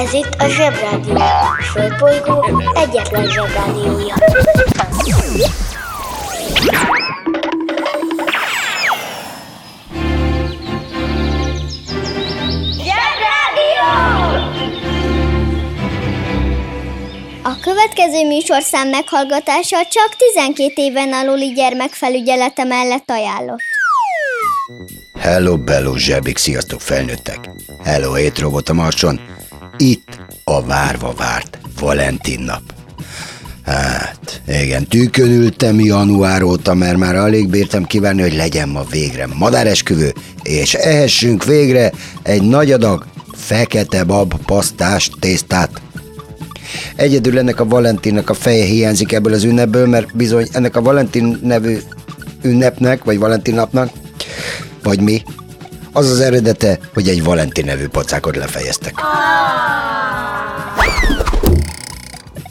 Ez itt a Zsebrádió. A Földbolygó egyetlen Zsebrádiója. Zsebrádió! A következő műsorszám meghallgatása csak 12 éven aluli gyermekfelügyelete mellett ajánlott. Hello, bello, zsebik, sziasztok felnőttek! Hello, étrobot a marson! Itt a várva várt Valentin nap. Hát, igen, tűkön ültem január óta, mert már alig bírtam kívánni, hogy legyen ma végre madáresküvő, és ehessünk végre egy nagy adag fekete bab pasztás tésztát. Egyedül ennek a Valentinnak a feje hiányzik ebből az ünnepből, mert bizony ennek a Valentin nevű ünnepnek, vagy Valentin napnak, vagy mi, az az eredete, hogy egy Valentin nevű pacákot lefejeztek.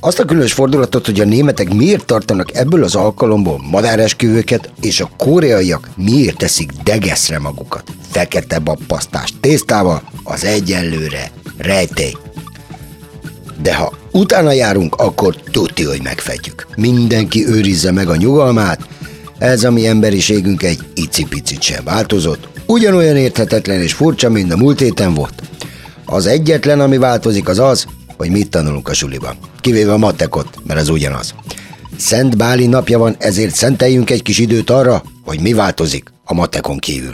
Azt a különös fordulatot, hogy a németek miért tartanak ebből az alkalomból madáresküvőket, és a koreaiak miért teszik degeszre magukat fekete babpasztás tésztával, az egyenlőre rejtély. De ha utána járunk, akkor tudti, hogy megfedjük. Mindenki őrizze meg a nyugalmát, ez a mi emberiségünk egy icipicit sem változott, ugyanolyan érthetetlen és furcsa, mint a múlt héten volt. Az egyetlen, ami változik, az az, hogy mit tanulunk a suliban. Kivéve a matekot, mert az ugyanaz. Szent Báli napja van, ezért szenteljünk egy kis időt arra, hogy mi változik a matekon kívül.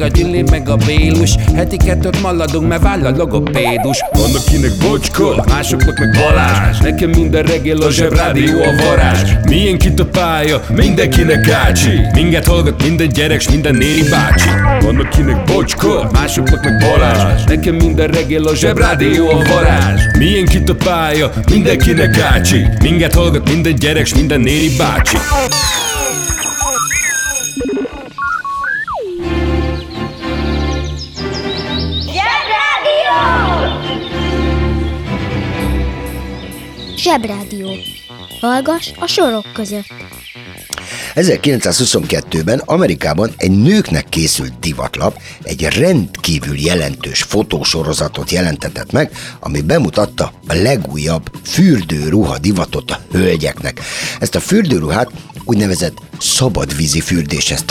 a Gyüli, meg a Bélus. Heti kettőt maladunk, mert váll a logopédus. Van akinek bocska, másoknak meg Balázs. Nekem minden reggel a zsebrádió a varázs. Milyen kit a pálya, mindenkinek ácsi. Minket hallgat minden gyerek, s minden néri bácsi. Van akinek bocska, másoknak meg Balázs. Nekem minden reggel a zsebrádió a varázs. Milyen kit a pálya, mindenkinek ácsi. Minket hallgat minden gyerek, s minden néri bácsi Zsebrádió. Hallgass a sorok között. 1922-ben Amerikában egy nőknek készült divatlap egy rendkívül jelentős fotósorozatot jelentetett meg, ami bemutatta a legújabb fürdőruha divatot a hölgyeknek. Ezt a fürdőruhát úgynevezett szabadvízi fürdéshez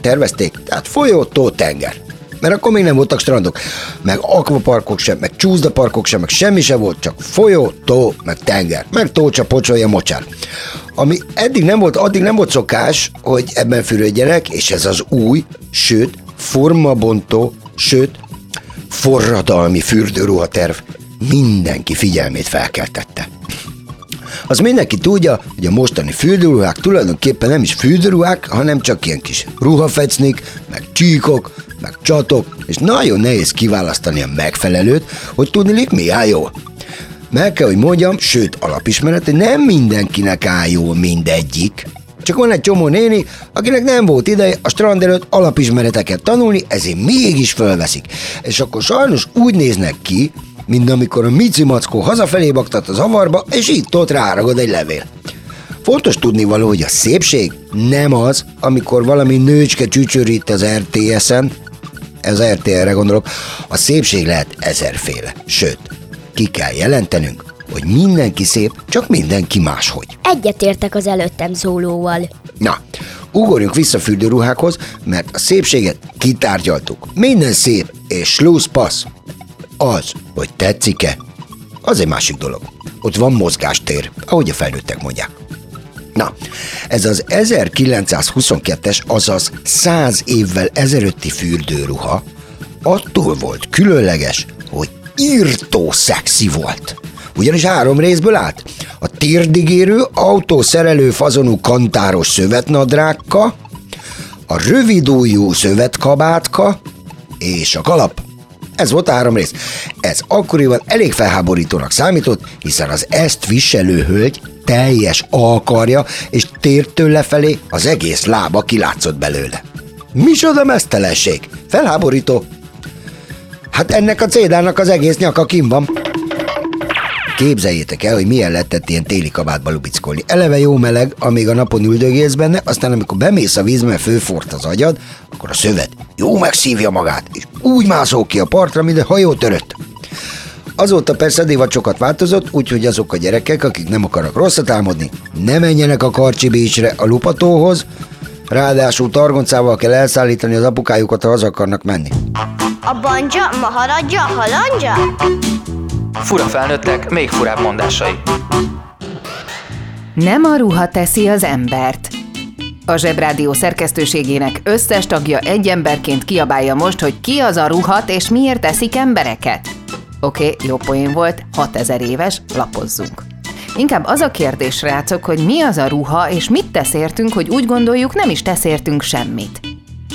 tervezték, tehát folyó, tó, tenger. Mert akkor még nem voltak strandok, meg akvaparkok sem, meg csúszdaparkok sem, meg semmi sem volt, csak folyó, tó, meg tenger, meg tócsa, pocsolja, mocsár. Ami eddig nem volt, addig nem volt szokás, hogy ebben fürödjenek, és ez az új, sőt, formabontó, sőt, forradalmi fürdőruha terv mindenki figyelmét felkeltette. Az mindenki tudja, hogy a mostani fürdőruhák tulajdonképpen nem is fürdőruhák, hanem csak ilyen kis ruhafecnik, meg csíkok, meg csatok, és nagyon nehéz kiválasztani a megfelelőt, hogy tudni, mi áll jól. Meg kell, hogy mondjam, sőt, alapismeret, hogy nem mindenkinek áll jól mindegyik. Csak van egy csomó néni, akinek nem volt ideje a strand előtt alapismereteket tanulni, ezért mégis fölveszik. És akkor sajnos úgy néznek ki, mint amikor a Mici Mackó hazafelé baktat az avarba, és itt ott ráragad egy levél. Fontos tudni való, hogy a szépség nem az, amikor valami nőcske csücsörít az RTS-en, ez RTL-re gondolok, a szépség lehet ezerféle. Sőt, ki kell jelentenünk, hogy mindenki szép, csak mindenki máshogy. Egyetértek az előttem szólóval. Na, ugorjunk vissza fürdőruhákhoz, mert a szépséget kitárgyaltuk. Minden szép és slusz passz. Az, hogy tetszik-e, az egy másik dolog. Ott van mozgástér, ahogy a felnőttek mondják. Na, ez az 1922-es, azaz 100 évvel ezelőtti fürdőruha attól volt különleges, hogy írtó szexi volt. Ugyanis három részből állt. A térdigérő, autószerelő fazonú kantáros szövetnadrágka, a rövidújú szövetkabátka és a kalap. Ez volt a három rész. Ez akkoriban elég felháborítónak számított, hiszen az ezt viselő hölgy teljes alkarja, és tértől lefelé az egész lába kilátszott belőle. Micsoda mesztelenség! Felháborító! Hát ennek a cédának az egész nyaka kim van. Képzeljétek el, hogy milyen lehetett ilyen téli kabátba lubickolni. Eleve jó meleg, amíg a napon üldögélsz benne, aztán amikor bemész a vízbe, mert főfort az agyad, akkor a szövet jó megszívja magát, és úgy mászol ki a partra, mint a hajó törött. Azóta persze a sokat változott, úgyhogy azok a gyerekek, akik nem akarnak rosszat álmodni, ne menjenek a Karcsi Beachre a lupatóhoz, ráadásul targoncával kell elszállítani az apukájukat, ha haza akarnak menni. A banja, maharadja, halandja? Fura felnőttek, még furább mondásai. Nem a ruha teszi az embert. A Zsebrádió szerkesztőségének összes tagja egy emberként kiabálja most, hogy ki az a ruhat és miért teszik embereket. Oké, okay, jó poén volt, 6000 éves, lapozzunk. Inkább az a kérdés, rácok, hogy mi az a ruha, és mit tesz értünk, hogy úgy gondoljuk, nem is tesz értünk semmit.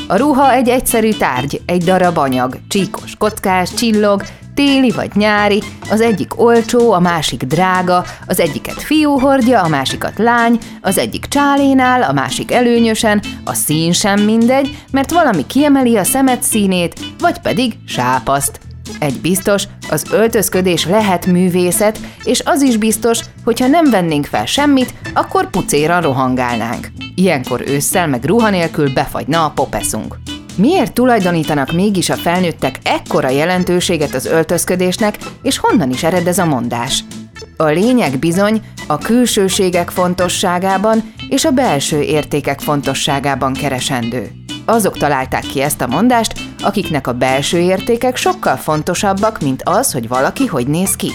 A ruha egy egyszerű tárgy, egy darab anyag, csíkos, kockás, csillog, téli vagy nyári, az egyik olcsó, a másik drága, az egyiket fiú hordja, a másikat lány, az egyik csálénál, a másik előnyösen, a szín sem mindegy, mert valami kiemeli a szemet színét, vagy pedig sápaszt. Egy biztos, az öltözködés lehet művészet, és az is biztos, hogy ha nem vennénk fel semmit, akkor pucéran rohangálnánk. Ilyenkor ősszel meg ruha nélkül befagyna a popeszunk. Miért tulajdonítanak mégis a felnőttek ekkora jelentőséget az öltözködésnek, és honnan is ered ez a mondás? A lényeg bizony a külsőségek fontosságában és a belső értékek fontosságában keresendő. Azok találták ki ezt a mondást, akiknek a belső értékek sokkal fontosabbak, mint az, hogy valaki hogy néz ki.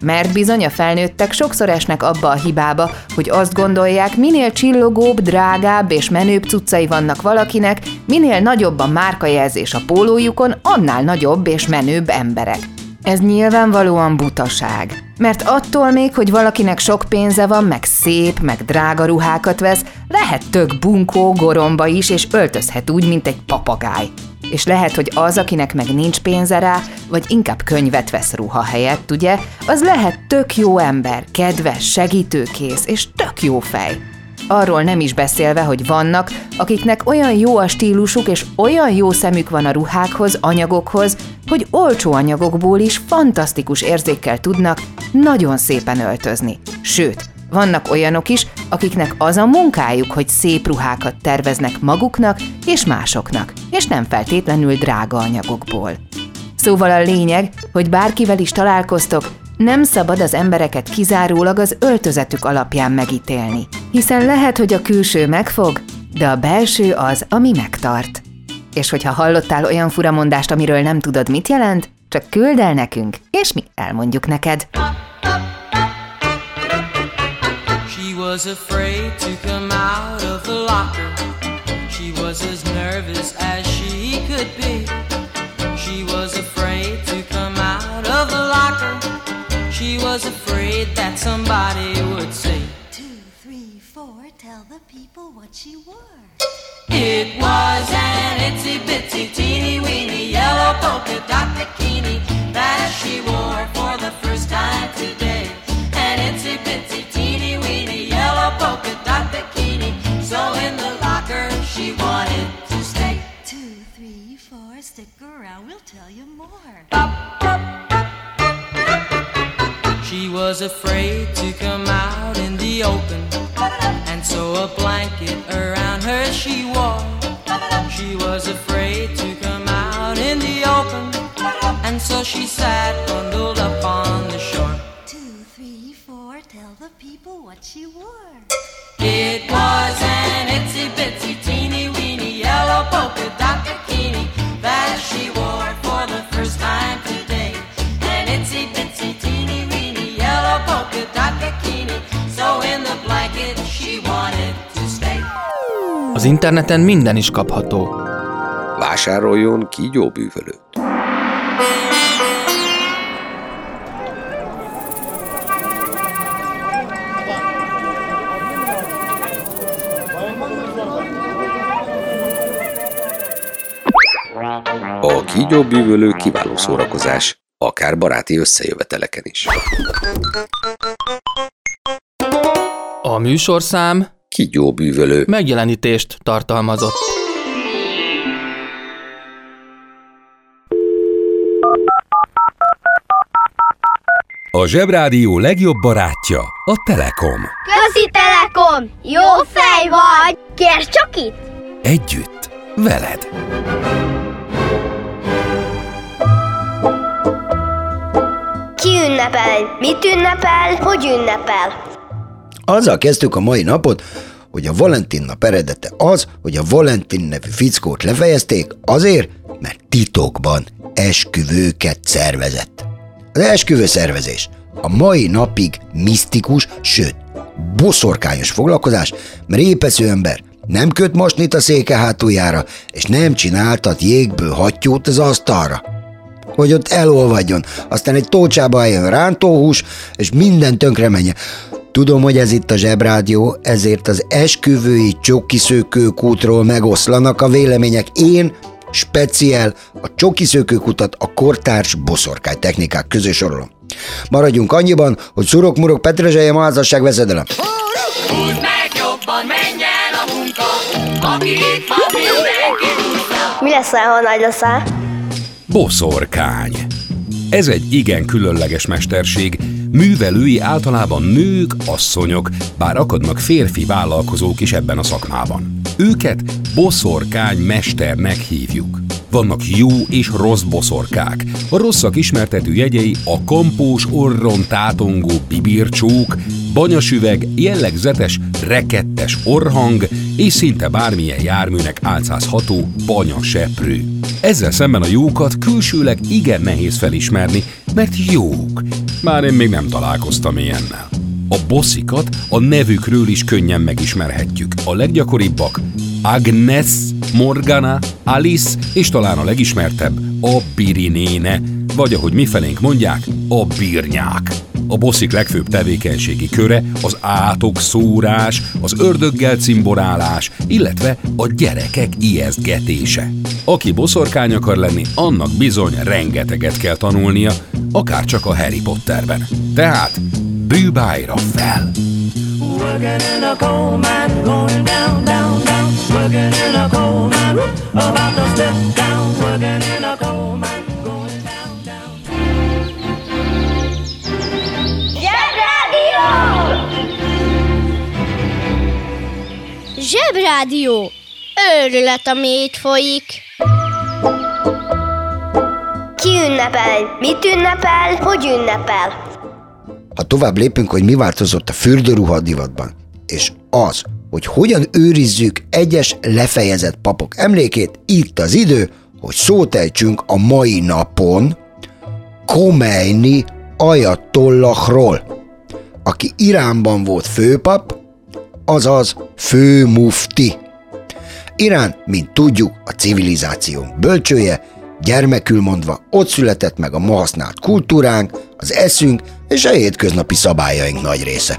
Mert bizony a felnőttek sokszor esnek abba a hibába, hogy azt gondolják, minél csillogóbb, drágább és menőbb cuccai vannak valakinek, minél nagyobb a márkajelzés a pólójukon, annál nagyobb és menőbb emberek. Ez nyilvánvalóan butaság. Mert attól még, hogy valakinek sok pénze van, meg szép, meg drága ruhákat vesz, lehet tök bunkó, goromba is, és öltözhet úgy, mint egy papagáj. És lehet, hogy az, akinek meg nincs pénze rá, vagy inkább könyvet vesz ruha helyett, ugye, az lehet tök jó ember, kedves, segítőkész, és tök jó fej. Arról nem is beszélve, hogy vannak, akiknek olyan jó a stílusuk és olyan jó szemük van a ruhákhoz, anyagokhoz, hogy olcsó anyagokból is fantasztikus érzékkel tudnak nagyon szépen öltözni. Sőt, vannak olyanok is, akiknek az a munkájuk, hogy szép ruhákat terveznek maguknak és másoknak, és nem feltétlenül drága anyagokból. Szóval a lényeg, hogy bárkivel is találkoztok, nem szabad az embereket kizárólag az öltözetük alapján megítélni, hiszen lehet, hogy a külső megfog, de a belső az, ami megtart. És hogyha hallottál olyan furamondást, amiről nem tudod, mit jelent, csak küld el nekünk, és mi elmondjuk neked. Was afraid to come out of the locker. She was as nervous as she could be. She was afraid to come out of the locker. She was afraid that somebody would say, Two, three, four, tell the people what she wore. It was an itsy bitsy teeny weeny yellow polka dot bikini that she wore for the first time today. An itsy bitsy more. She was afraid to come out in the open, and so a blanket around her she wore. She was afraid to come out in the open, and so she sat bundled up on the shore. Two, three, four, tell the people what she wore. It was an itsy bitsy teeny Az interneten minden is kapható. Vásároljon kígyóbűvölőt. A kígyóbűvölő kiváló szórakozás, akár baráti összejöveteleken is. A műsorszám Kígyóbűvölő. megjelenítést tartalmazott. A Zsebrádió legjobb barátja a Telekom. Közi Telekom! Jó fej vagy! Kérd csak itt! Együtt, veled. Ki ünnepel? Mit ünnepel? Hogy ünnepel? Azzal kezdtük a mai napot, hogy a Valentin nap eredete az, hogy a Valentin nevű fickót lefejezték azért, mert titokban esküvőket szervezett. Az esküvő szervezés a mai napig misztikus, sőt, boszorkányos foglalkozás, mert épesző ember nem köt mosnit a széke hátuljára, és nem csináltat jégből hattyút az asztalra hogy ott elolvadjon, aztán egy tócsába eljön rántóhús, és minden tönkre menjen. Tudom, hogy ez itt a zsebrádió, ezért az esküvői csokiszőkőkútról megoszlanak a vélemények. Én speciál a csokiszőkőkutat a kortárs boszorkány technikák közé sorolom. Maradjunk annyiban, hogy szurok-murok petrezseljem a házasság veszedelem. Mi leszel, ha nagy leszel? Boszorkány. Ez egy igen különleges mesterség. Művelői általában nők, asszonyok, bár akadnak férfi vállalkozók is ebben a szakmában. Őket boszorkány mesternek hívjuk. Vannak jó és rossz boszorkák. A rosszak ismertető jegyei a kampós orron tátongó bibircsók, banyasüveg, jellegzetes, rekettes orhang és szinte bármilyen járműnek álcázható banyaseprő. Ezzel szemben a jókat külsőleg igen nehéz felismerni, mert jók. Már én még nem találkoztam ilyennel. A bosszikat a nevükről is könnyen megismerhetjük. A leggyakoribbak Agnes, Morgana, Alice és talán a legismertebb a Birinéne, vagy ahogy mifelénk mondják, a Birnyák. A bosszik legfőbb tevékenységi köre az átok szórás, az ördöggel cimborálás, illetve a gyerekek ijesztgetése. Aki boszorkány akar lenni, annak bizony rengeteget kell tanulnia, akár csak a Harry Potterben. Tehát bűbájra fel! Working in a coal mine, going down, down, down. Working in a coal mine, about to step down. Working in a coal mine. Zsebrádió! Őrület, ami így folyik. Ki ünnepel? Mit ünnepel? Hogy ünnepel? Ha tovább lépünk, hogy mi változott a fürdőruha divatban, és az, hogy hogyan őrizzük egyes lefejezett papok emlékét, itt az idő, hogy szót ejtsünk a mai napon Khomeini ajatollahról, aki Iránban volt főpap, azaz főmufti. Irán, mint tudjuk, a civilizációnk bölcsője, gyermekül mondva, ott született meg a ma használt kultúránk, az eszünk és a hétköznapi szabályaink nagy része.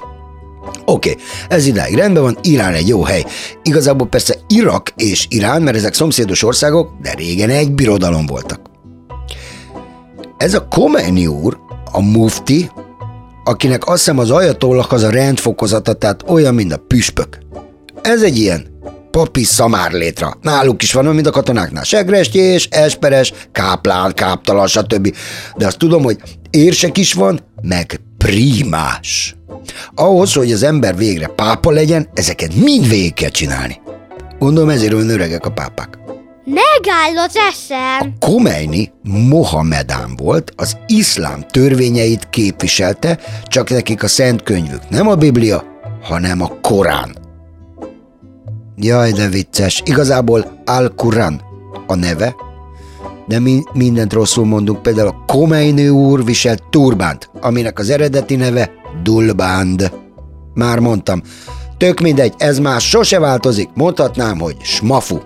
Oké, okay, ez idáig rendben van, Irán egy jó hely. Igazából persze Irak és Irán, mert ezek szomszédos országok, de régen egy birodalom voltak. Ez a Khomeini úr, a mufti, akinek azt hiszem az ajatollah az a rendfokozata, tehát olyan, mint a püspök. Ez egy ilyen papi szamárlétra. Náluk is van, mint a katonáknál. Segrestjés, esperes, káplán, káptalan, stb. De azt tudom, hogy érsek is van, meg primás. Ahhoz, hogy az ember végre pápa legyen, ezeket mind végig kell csinálni. Gondolom ezért olyan öregek a pápák. Megáll az eszem! Khomeini Mohamedán volt, az iszlám törvényeit képviselte, csak nekik a szent könyvük nem a Biblia, hanem a Korán. Jaj, de vicces. Igazából Al-Quran a neve, de mi mindent rosszul mondunk. Például a Khomeini úr viselt turbánt, aminek az eredeti neve Dulband. Már mondtam, Tök mindegy, ez már sose változik, mondhatnám, hogy smafu.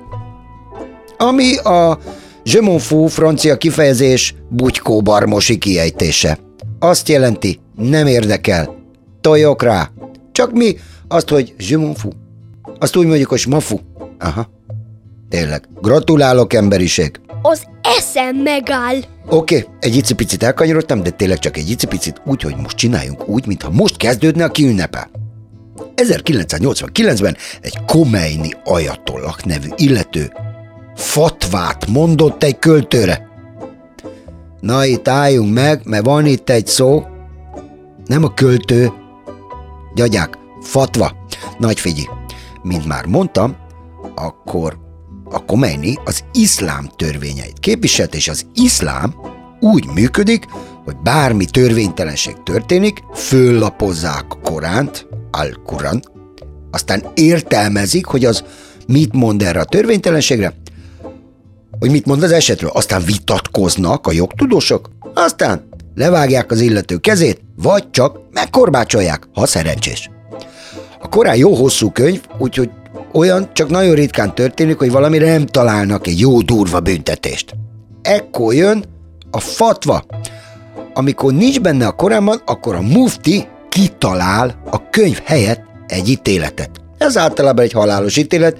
Ami a je fous francia kifejezés bugykó barmosi kiejtése. Azt jelenti, nem érdekel, tojok rá. Csak mi azt, hogy je fous. Azt úgy mondjuk, hogy smafu. Aha. Tényleg. Gratulálok, emberiség. Az eszem megáll. Oké, okay, egy icipicit elkanyarodtam, de tényleg csak egy icipicit, úgy, hogy most csináljunk úgy, mintha most kezdődne a kiünnepe. 1989-ben egy Komeini ajatollak nevű illető fatvát mondott egy költőre. Na itt álljunk meg, mert van itt egy szó, nem a költő, gyagyák, fatva. Nagy figyi, mint már mondtam, akkor a Khomeini az iszlám törvényeit képviselt, és az iszlám úgy működik, hogy bármi törvénytelenség történik, föllapozzák Koránt, Al-Quran, aztán értelmezik, hogy az mit mond erre a törvénytelenségre, hogy mit mond az esetről, aztán vitatkoznak a jogtudósok, aztán levágják az illető kezét, vagy csak megkorbácsolják, ha szerencsés. A korán jó hosszú könyv, úgyhogy olyan csak nagyon ritkán történik, hogy valamire nem találnak egy jó durva büntetést. Ekkor jön a fatva. Amikor nincs benne a Koránban, akkor a mufti kitalál a könyv helyett egy ítéletet. Ez általában egy halálos ítélet,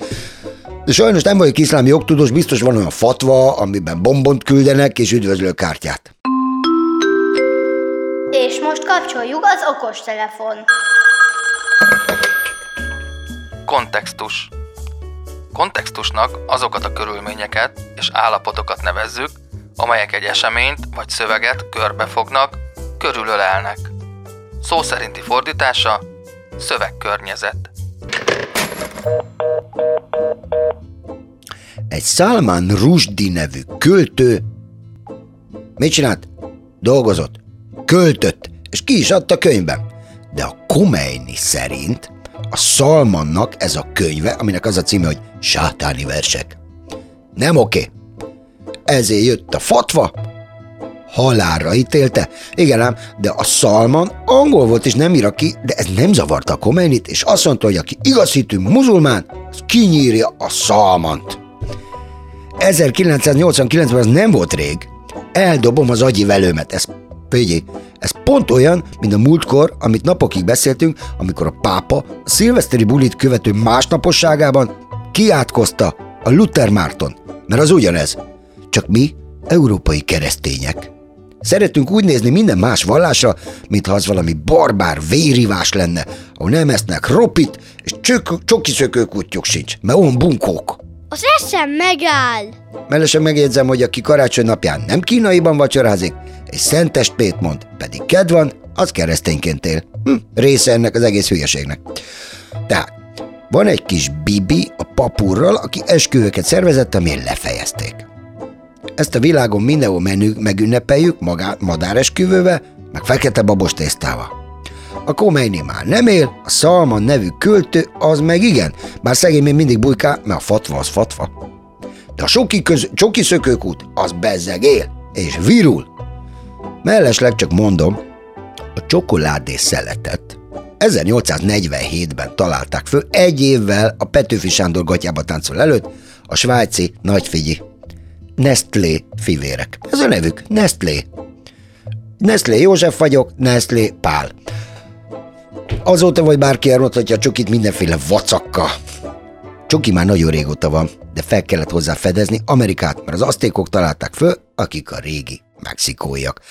de sajnos nem vagyok iszlámi jogtudós, biztos van olyan fatva, amiben bombont küldenek és üdvözlőkártyát. És most kapcsoljuk az okos telefon. Kontextus. Kontextusnak azokat a körülményeket és állapotokat nevezzük, amelyek egy eseményt vagy szöveget körbefognak, körülölelnek. Szó szerinti fordítása szövegkörnyezet. Egy Salman Rushdie nevű költő mit csinált? Dolgozott, költött, és ki is adta könyvben. De a Khomeini szerint a Salmannak ez a könyve, aminek az a címe, hogy Sátáni versek. Nem oké. Ezért jött a fatva, halálra ítélte. Igen ám, de a Salman angol volt és nem iraki, de ez nem zavarta a Komeinit, és azt mondta, hogy aki igazítő muzulmán, az kinyírja a Salmant. 1989-ben az nem volt rég. Eldobom az agyi velőmet. Ez, figyelj, ez pont olyan, mint a múltkor, amit napokig beszéltünk, amikor a pápa a szilveszteri bulit követő másnaposságában kiátkozta a Luther Márton. Mert az ugyanez. Csak mi, európai keresztények, Szeretünk úgy nézni minden más vallásra, mintha az valami barbár vérivás lenne, ahol nem esznek ropit, és csök, csokiszökő kutyuk sincs, mert olyan bunkók. Az eszem megáll. Mellesen megjegyzem, hogy aki karácsony napján nem kínaiban vacsorázik, és szentestpét mond, pedig kedv van, az keresztényként él. Hm, része ennek az egész hülyeségnek. Tehát, van egy kis bibi a papurral, aki esküvőket szervezett, amilyen lefejezték. Ezt a világon mindenhol menü, megünnepeljük magá, madáresküvővel, meg fekete babos tésztával. A Khomeini már nem él, a Salman nevű költő az meg igen, bár szegény még mindig bujká, mert a fatva az fatva. De a soki, köz, csoki szökőkút az bezzeg él, és virul. Mellesleg csak mondom, a csokoládé szeletet 1847-ben találták föl, egy évvel a Petőfi Sándor gatyába táncol előtt, a svájci nagyfigyi Nestlé fivérek. Ez a nevük, Nestlé. Nestlé József vagyok, Nestlé Pál. Azóta vagy bárki elmondhatja a csokit mindenféle vacakka. Csoki már nagyon régóta van, de fel kellett hozzá fedezni Amerikát, mert az asztékok találták föl, akik a régi mexikóiak.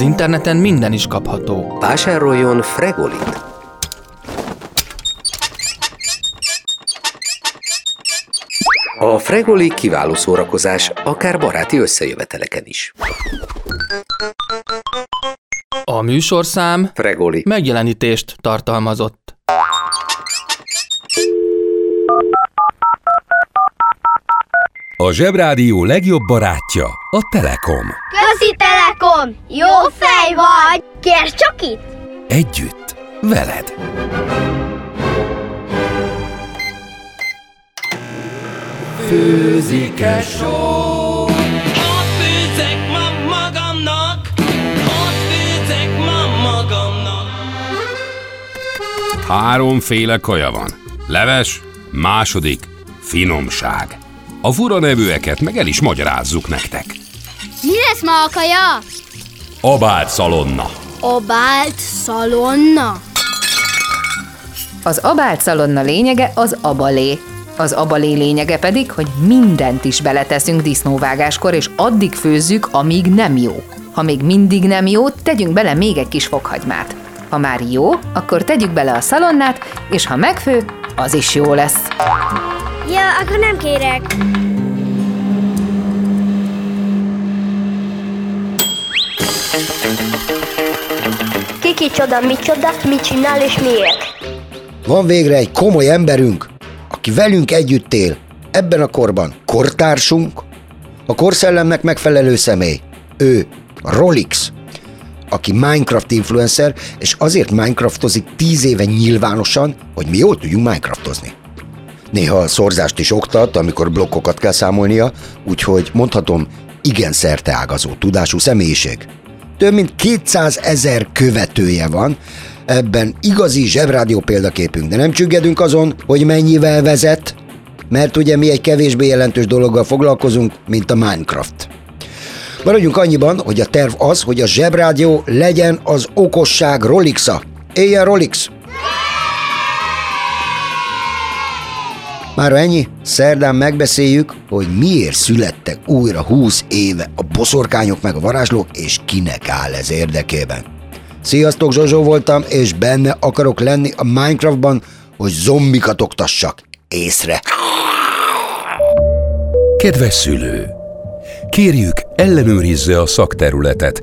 Interneten minden is kapható. Vásároljon Fregolit! A Fregoli kiváló szórakozás, akár baráti összejöveteleken is. A műsorszám Fregoli. megjelenítést tartalmazott. A Zsebrádió legjobb barátja a Telekom. Közi Telekom! Jó fej vagy! Kérd csak itt! Együtt, veled. Főzike só Ott főzek ma magamnak Ott főzek ma magamnak Háromféle kaja van. Leves, második, finomság. A fura nevűeket meg el is magyarázzuk nektek. Mi lesz ma a kaja? Abált szalonna. Obált szalonna. Az abált szalonna lényege az abalé. Az abalé lényege pedig, hogy mindent is beleteszünk disznóvágáskor, és addig főzzük, amíg nem jó. Ha még mindig nem jó, tegyünk bele még egy kis fokhagymát. Ha már jó, akkor tegyük bele a szalonnát, és ha megfő, az is jó lesz. Ja, akkor nem kérek. Ki kicsoda, micsoda, mit csinál és miért? Van végre egy komoly emberünk, aki velünk együtt él, ebben a korban kortársunk, a korszellemnek megfelelő személy. Ő, Rolix, aki Minecraft influencer, és azért Minecraftozik tíz éve nyilvánosan, hogy mi jól tudjunk Minecraftozni. Néha a szorzást is oktat, amikor blokkokat kell számolnia, úgyhogy mondhatom, igen szerteágazó tudású személyiség. Több mint 200 ezer követője van, ebben igazi zsebrádió példaképünk, de nem csüggedünk azon, hogy mennyivel vezet, mert ugye mi egy kevésbé jelentős dologgal foglalkozunk, mint a Minecraft. Maradjunk annyiban, hogy a terv az, hogy a zsebrádió legyen az okosság Rolixa. Éjjel Rolix! Már ennyi? Szerdán megbeszéljük, hogy miért születtek újra 20 éve a boszorkányok meg a varázslók, és kinek áll ez érdekében. Sziasztok, Zsozsó voltam, és benne akarok lenni a Minecraftban, hogy zombikat oktassak. Észre! Kedves szülő! Kérjük, ellenőrizze a szakterületet,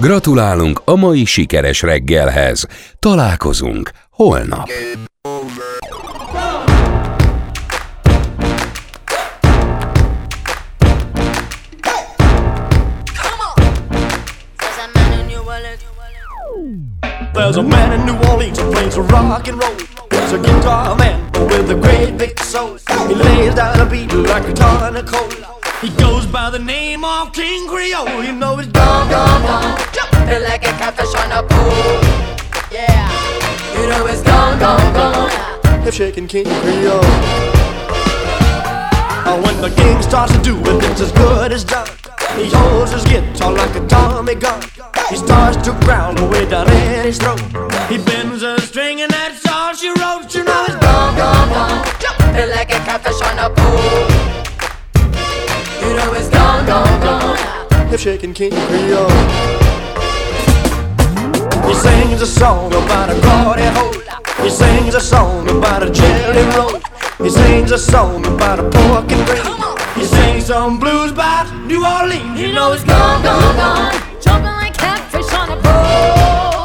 Gratulálunk a mai sikeres reggelhez. Találkozunk holnap. There's a man in New Orleans who plays rock and roll. He's a guitar man with a great big soul. He lays down a beat like a ton of coal. He goes by the name of King Creole. You know he's gone, gone, gone. Jumping like a catfish on a pool. Yeah. You know it's gone, gone, gone. Hip shaking King Creole. Uh, when the king starts to do it, it's as good as done. He holds his guitar like a Tommy gun. He starts to growl way down in his throat. He bends a string and that's all she wrote. You know it's gone, gone, gone. Jumping like a catfish on a pole. Gone. Hip shaking King Creole. He sings a song about a glory hole. He sings a song about a jelly roll. He sings a song about a pork and gravy. He sings some blues about New Orleans. You know it's gone, gone, gone. Jumping like catfish on a pole,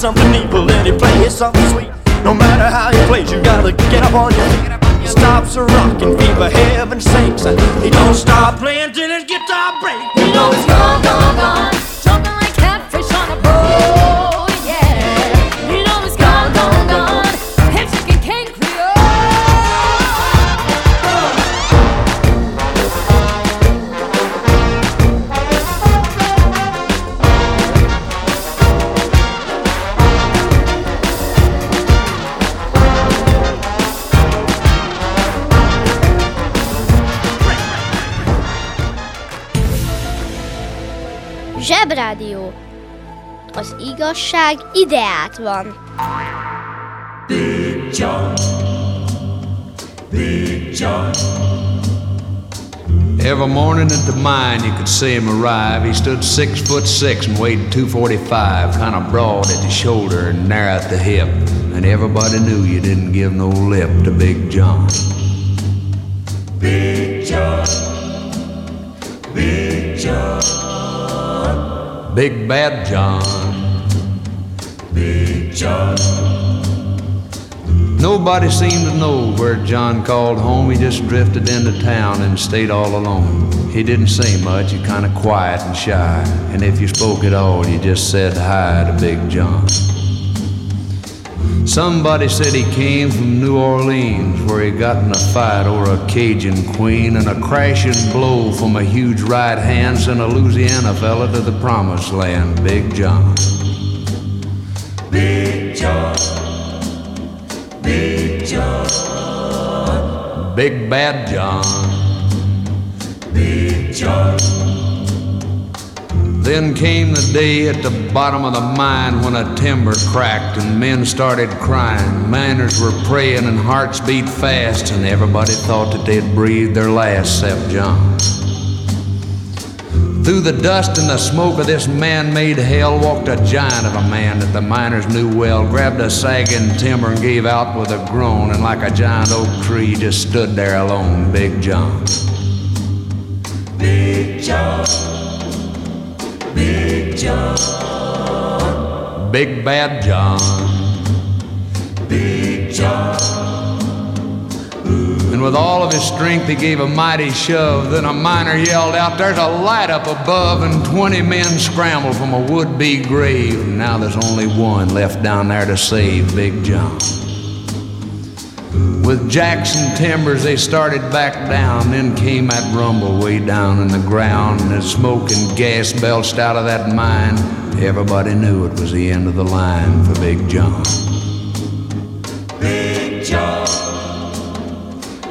something evil and he plays something sweet. No matter how he plays, you gotta get up on your. He stops a rockin' fever, heaven sakes. He don't stop playing till his guitar breaks. You know he's Zsebrádió. Az igazság ideát van. Big John. Big John. Every morning at the mine, you could see him arrive. He stood six foot six and weighed 245, kind of broad at the shoulder and narrow at the hip. And everybody knew you didn't give no lip to Big John. Big John, Big John, Big Bad John. Big John. Nobody seemed to know where John called home. He just drifted into town and stayed all alone. He didn't say much, he kind of quiet and shy. And if you spoke at all, you just said hi to Big John. Somebody said he came from New Orleans, where he got in a fight over a Cajun queen, and a crashing blow from a huge right hand sent a Louisiana fella to the promised land, Big John. Big John, Big John, Big Bad John. Big John. Then came the day at the bottom of the mine when a timber cracked and men started crying. Miners were praying and hearts beat fast, and everybody thought that they'd breathed their last except John. Through the dust and the smoke of this man made hell walked a giant of a man that the miners knew well, grabbed a sagging timber and gave out with a groan, and like a giant oak tree just stood there alone, Big John. Big John, John, Big Bad John. Big John. And with all of his strength, he gave a mighty shove. Then a miner yelled out, There's a light up above, and 20 men scrambled from a would be grave. And now there's only one left down there to save Big John. With Jackson timbers, they started back down. Then came that rumble way down in the ground, and as smoke and gas belched out of that mine. Everybody knew it was the end of the line for Big John. Big John,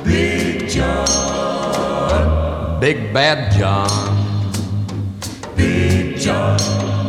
Big John, Big Bad John. Big John.